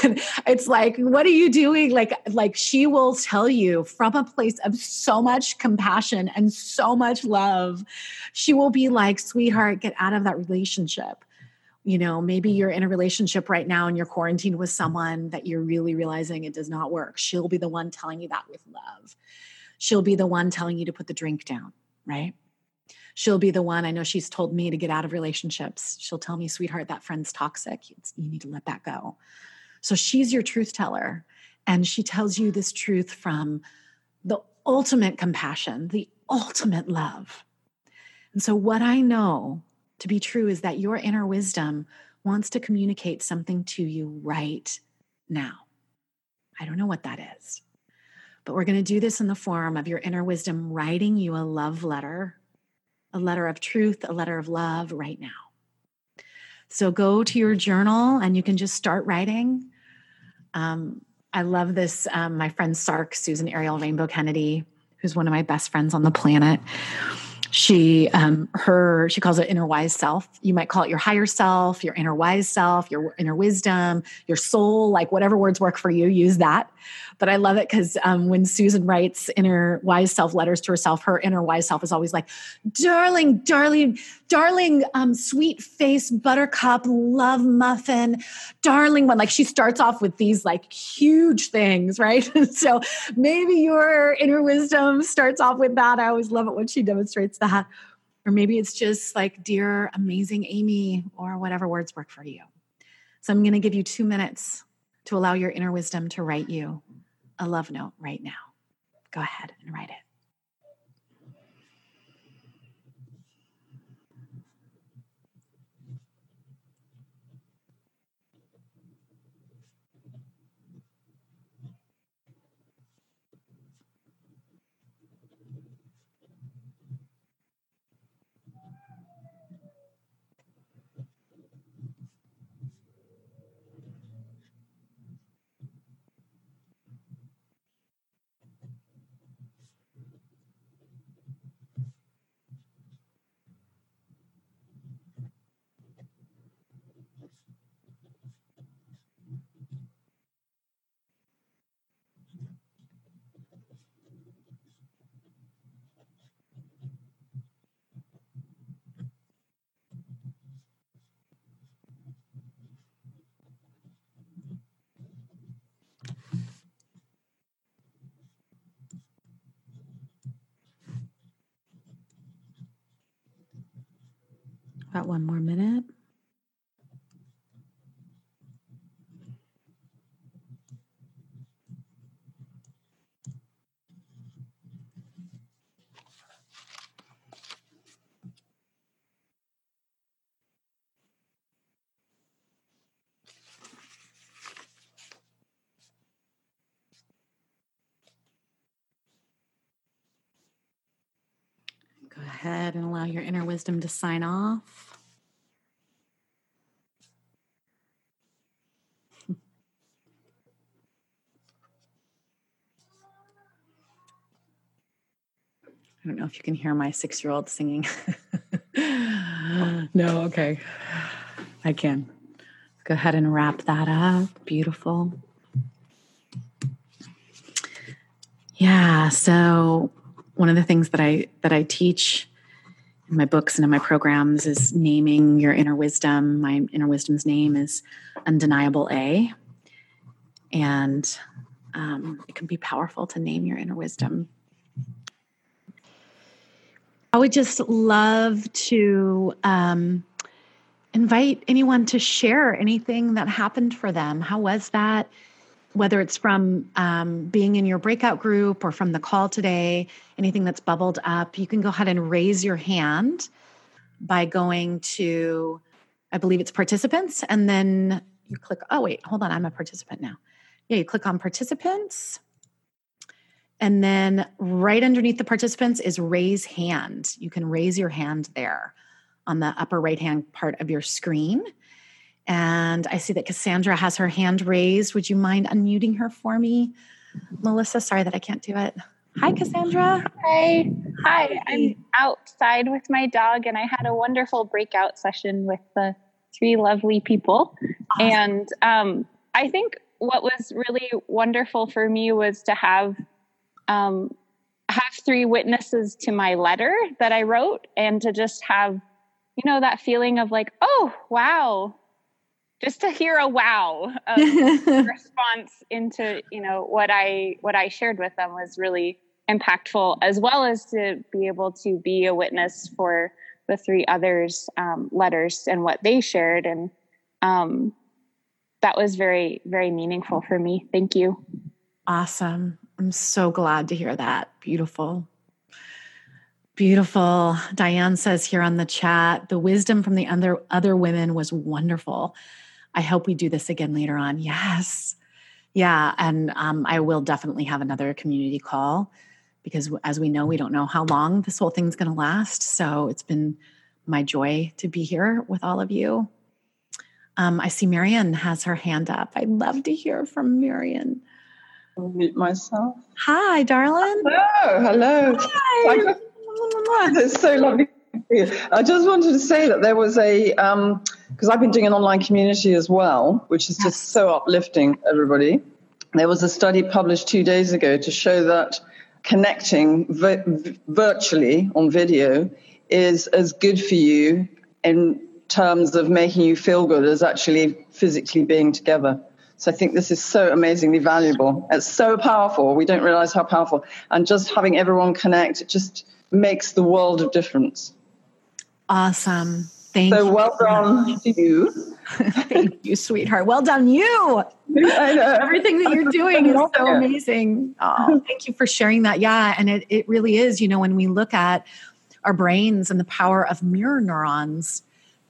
it's like, what are you doing? Like, like she will tell you from a place of so much compassion and so much love. She will be like, sweetheart, get out of that relationship. You know, maybe you're in a relationship right now and you're quarantined with someone that you're really realizing it does not work. She'll be the one telling you that with love. She'll be the one telling you to put the drink down, right? She'll be the one. I know she's told me to get out of relationships. She'll tell me, sweetheart, that friend's toxic. you need to let that go. So she's your truth teller. And she tells you this truth from the ultimate compassion, the ultimate love. And so, what I know to be true is that your inner wisdom wants to communicate something to you right now. I don't know what that is, but we're going to do this in the form of your inner wisdom writing you a love letter a letter of truth, a letter of love right now. So go to your journal and you can just start writing. Um, I love this. Um, my friend Sark, Susan Ariel Rainbow Kennedy, who's one of my best friends on the planet, she um her she calls it inner wise self you might call it your higher self your inner wise self your inner wisdom your soul like whatever words work for you use that but I love it because um, when Susan writes inner wise self letters to herself, her inner wise self is always like, darling, darling, darling, um, sweet face, buttercup, love muffin, darling one. Like she starts off with these like huge things, right? *laughs* so maybe your inner wisdom starts off with that. I always love it when she demonstrates that. Or maybe it's just like, dear, amazing Amy, or whatever words work for you. So I'm going to give you two minutes to allow your inner wisdom to write you a love note right now. Go ahead and write it. About one more minute. Go ahead and allow your inner wisdom to sign off. I don't know if you can hear my six year old singing. *laughs* no, okay. I can. Go ahead and wrap that up. Beautiful. Yeah. So one of the things that I that I teach in my books and in my programs is naming your inner wisdom. My inner wisdom's name is Undeniable A. And um, it can be powerful to name your inner wisdom. I would just love to um, invite anyone to share anything that happened for them. How was that? Whether it's from um, being in your breakout group or from the call today, anything that's bubbled up, you can go ahead and raise your hand by going to, I believe it's participants, and then you click, oh, wait, hold on, I'm a participant now. Yeah, you click on participants. And then right underneath the participants is raise hand. You can raise your hand there on the upper right hand part of your screen. And I see that Cassandra has her hand raised. Would you mind unmuting her for me? Melissa, sorry that I can't do it. Hi, Cassandra. Hi. Hi. I'm outside with my dog, and I had a wonderful breakout session with the three lovely people. Awesome. And um, I think what was really wonderful for me was to have um, have three witnesses to my letter that I wrote, and to just have you know that feeling of like oh wow. Just to hear a wow *laughs* response into you know what i what i shared with them was really impactful as well as to be able to be a witness for the three others um, letters and what they shared. And um, that was very very meaningful for me. Thank you. Awesome i'm so glad to hear that beautiful Beautiful. Diane says here on the chat, the wisdom from the other other women was wonderful. I hope we do this again later on. Yes. Yeah, and um, I will definitely have another community call because, as we know, we don't know how long this whole thing's going to last. So it's been my joy to be here with all of you. Um, I see Marion has her hand up. I'd love to hear from Marion. Mute myself. Hi, darling. Hello, hello. Hi. It's so lovely. I just wanted to say that there was a because um, I've been doing an online community as well, which is just so uplifting. Everybody, there was a study published two days ago to show that connecting vi- virtually on video is as good for you in terms of making you feel good as actually physically being together. So I think this is so amazingly valuable. It's so powerful. We don't realize how powerful. And just having everyone connect, it just makes the world of difference. Awesome. Thank so you. well done to you. *laughs* *laughs* Thank you, sweetheart. Well done, you. Everything that you're doing is so *laughs* amazing. Oh, thank you for sharing that. Yeah. And it, it really is, you know, when we look at our brains and the power of mirror neurons,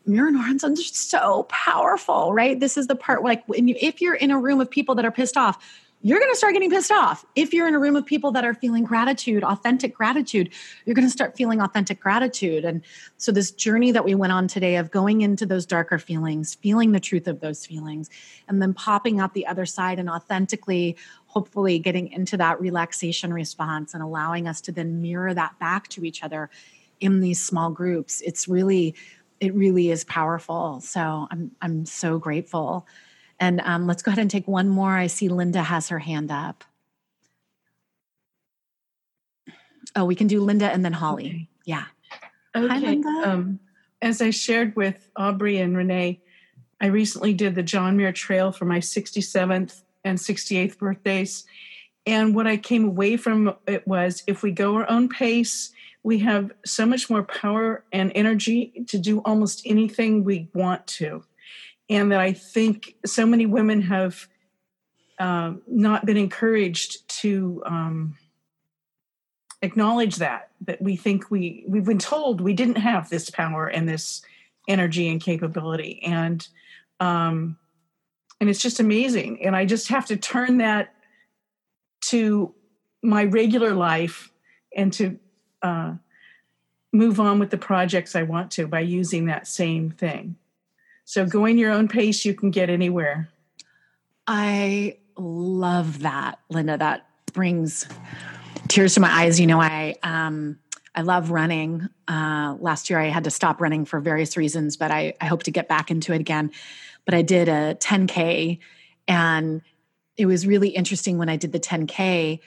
mirror neurons are just so powerful, right? This is the part like you, if you're in a room of people that are pissed off, you're going to start getting pissed off. If you're in a room of people that are feeling gratitude, authentic gratitude, you're going to start feeling authentic gratitude. And so, this journey that we went on today of going into those darker feelings, feeling the truth of those feelings, and then popping out the other side and authentically, hopefully, getting into that relaxation response and allowing us to then mirror that back to each other in these small groups. It's really, it really is powerful. So, I'm, I'm so grateful. And um, let's go ahead and take one more. I see Linda has her hand up. Oh, we can do Linda and then Holly. Okay. Yeah. Okay. Hi, Linda. Um, as I shared with Aubrey and Renee, I recently did the John Muir Trail for my 67th and 68th birthdays. And what I came away from it was if we go our own pace, we have so much more power and energy to do almost anything we want to. And that I think so many women have uh, not been encouraged to um, acknowledge that that we think we we've been told we didn't have this power and this energy and capability. And um, and it's just amazing. And I just have to turn that to my regular life and to uh, move on with the projects I want to by using that same thing. So going your own pace, you can get anywhere. I love that, Linda. That brings tears to my eyes. You know, I um I love running. Uh, last year I had to stop running for various reasons, but I, I hope to get back into it again. But I did a 10K and it was really interesting when I did the 10K.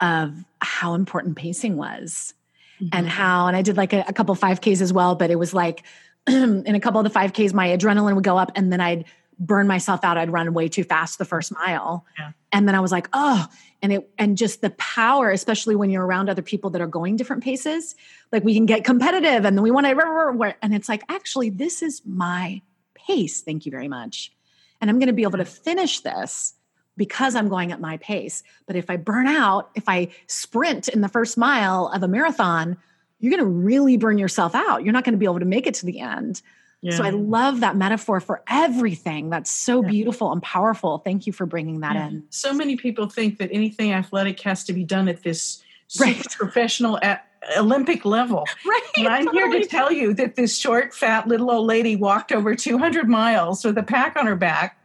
of how important pacing was mm-hmm. and how, and I did like a, a couple 5Ks as well, but it was like *clears throat* in a couple of the 5Ks, my adrenaline would go up and then I'd burn myself out. I'd run way too fast the first mile. Yeah. And then I was like, oh, and it, and just the power, especially when you're around other people that are going different paces, like we can get competitive and then we want to, and it's like, actually, this is my pace. Thank you very much. And I'm going to be able to finish this because I'm going at my pace. But if I burn out, if I sprint in the first mile of a marathon, you're going to really burn yourself out. You're not going to be able to make it to the end. Yeah. So I love that metaphor for everything. That's so yeah. beautiful and powerful. Thank you for bringing that yeah. in. So many people think that anything athletic has to be done at this *laughs* right. professional at Olympic level. *laughs* Right. And I'm totally. here to tell you that this short, fat little old lady walked over 200 miles with a pack on her back.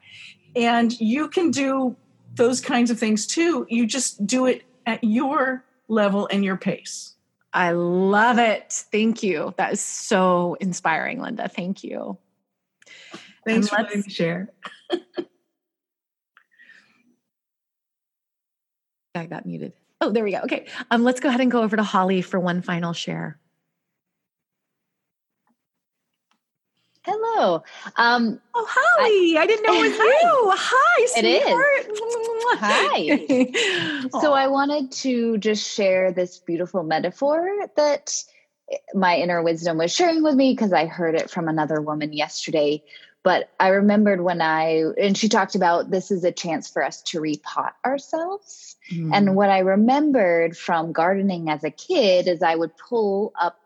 And you can do those kinds of things too. You just do it at your level and your pace. I love it. Thank you. That is so inspiring, Linda. Thank you. Thanks for letting me share. *laughs* I got muted. Oh, there we go. Okay. Um, let's go ahead and go over to Holly for one final share. Hello. Um, oh, Holly. I, I, didn't know it was *laughs* you. Hi, sweetheart. It is. Hi. so I wanted to just share this beautiful metaphor that my inner wisdom was sharing with me because I heard it from another woman yesterday. But I remembered when I, and she talked about this is a chance for us to repot ourselves. Mm. And what I remembered from gardening as a kid is I would pull up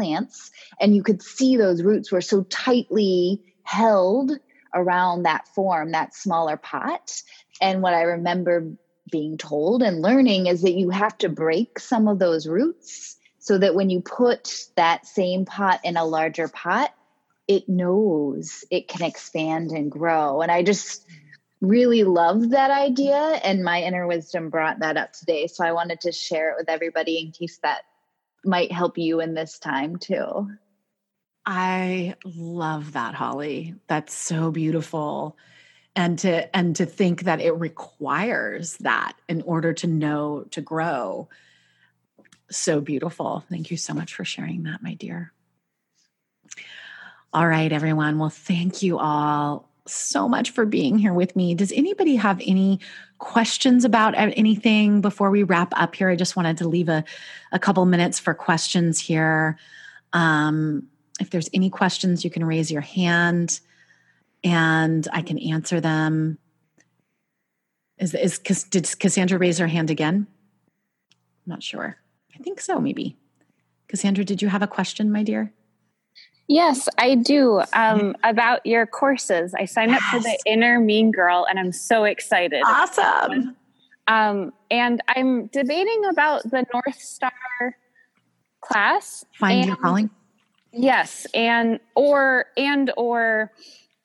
plants and you could see those roots were so tightly held around that form, that smaller pot. And what I remember being told and learning is that you have to break some of those roots so that when you put that same pot in a larger pot, it knows it can expand and grow. And I just really loved that idea. And my inner wisdom brought that up today. So I wanted to share it with everybody in case that might help you in this time too. I love that, Holly. That's so beautiful. And to and to think that it requires that in order to know to grow. So beautiful. Thank you so much for sharing that, my dear. All right, everyone. Well, thank you all so much for being here with me. Does anybody have any questions about anything before we wrap up here? I just wanted to leave a, a couple minutes for questions here. Um, if there's any questions, you can raise your hand and I can answer them. Is, is did Cassandra raise her hand again? I'm not sure. I think so, maybe. Cassandra, did you have a question, my dear? Yes, I do. Um, about your courses. I signed yes. up for the Inner Mean Girl and I'm so excited. Awesome. Um, and I'm debating about the North Star class. Find and, your calling? Yes. And or and or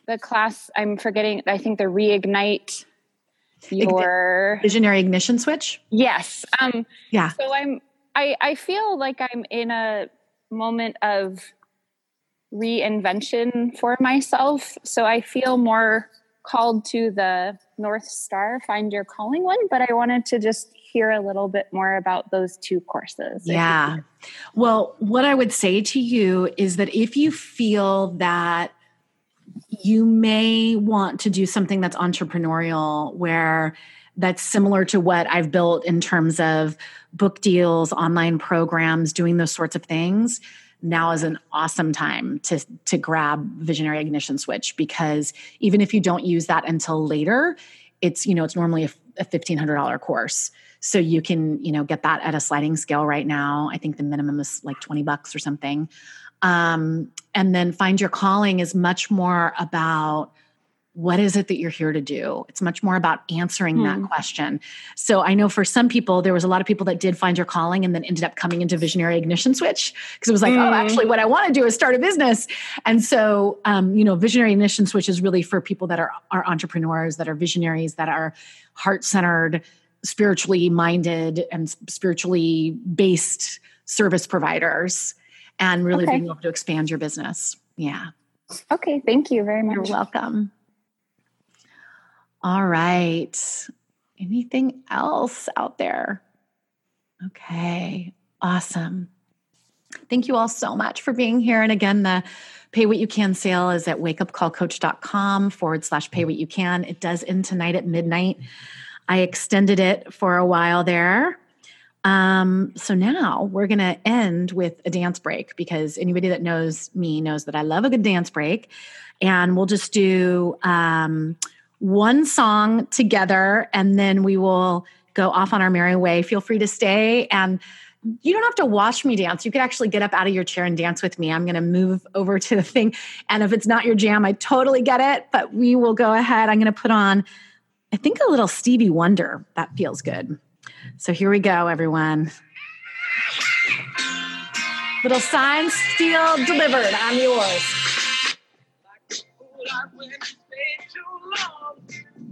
the class I'm forgetting, I think the reignite your visionary ignition switch. Yes. Um yeah. So I'm I, I feel like I'm in a moment of reinvention for myself. So I feel more called to the North Star Find Your Calling one, but I wanted to just hear a little bit more about those two courses. Yeah. Well, what I would say to you is that if you feel that you may want to do something that's entrepreneurial where that's similar to what I've built in terms of book deals, online programs, doing those sorts of things now is an awesome time to to grab visionary ignition switch because even if you don't use that until later it's you know it's normally a, a $1500 course. So you can you know get that at a sliding scale right now. I think the minimum is like 20 bucks or something. Um, and then find your calling is much more about what is it that you're here to do? It's much more about answering that hmm. question. So I know for some people, there was a lot of people that did find your calling and then ended up coming into Visionary Ignition Switch because it was like, mm. oh, hmm. actually, what I want to do is start a business. And so, um, you know, Visionary Ignition Switch is really for people that are, are entrepreneurs, that are visionaries, that are heart centered, spiritually minded, and spiritually based service providers, and really okay. being able to expand your business. Yeah. Okay. Thank you very much. You're welcome. All right. Anything else out there? Okay, awesome. Thank you all so much for being here. And again, the pay what you can sale is at wakeupcallcoach.com forward slash pay what you can. It does end tonight at midnight. I extended it for a while there. Um, so now we're going to end with a dance break because anybody that knows me knows that I love a good dance break. And we'll just do um, one song together and then we will go off on our merry way. Feel free to stay and you don't have to watch me dance. You could actually get up out of your chair and dance with me. I'm going to move over to the thing. And if it's not your jam, I totally get it. But we will go ahead. I'm going to put on, I think, a little Stevie Wonder. That feels good. So here we go, everyone. Little signed sealed delivered. I'm yours.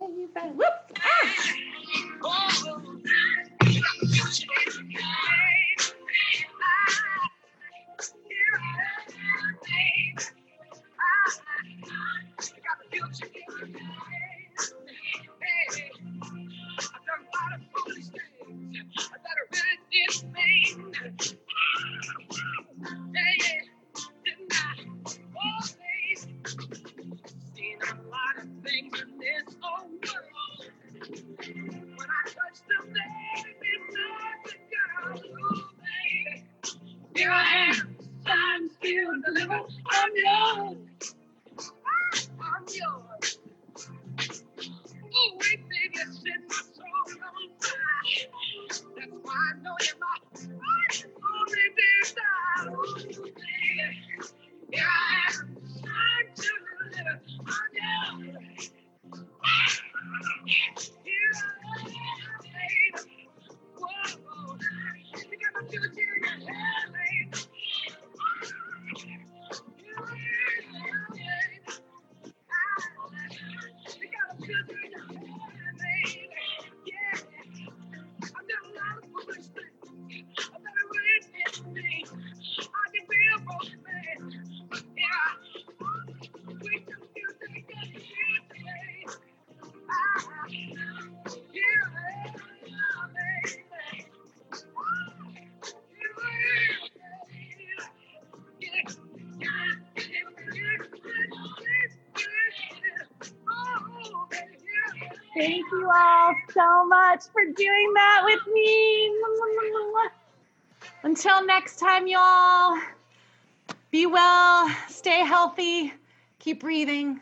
Whoop. Ah. So much for doing that with me. Until next time, y'all, be well, stay healthy, keep breathing.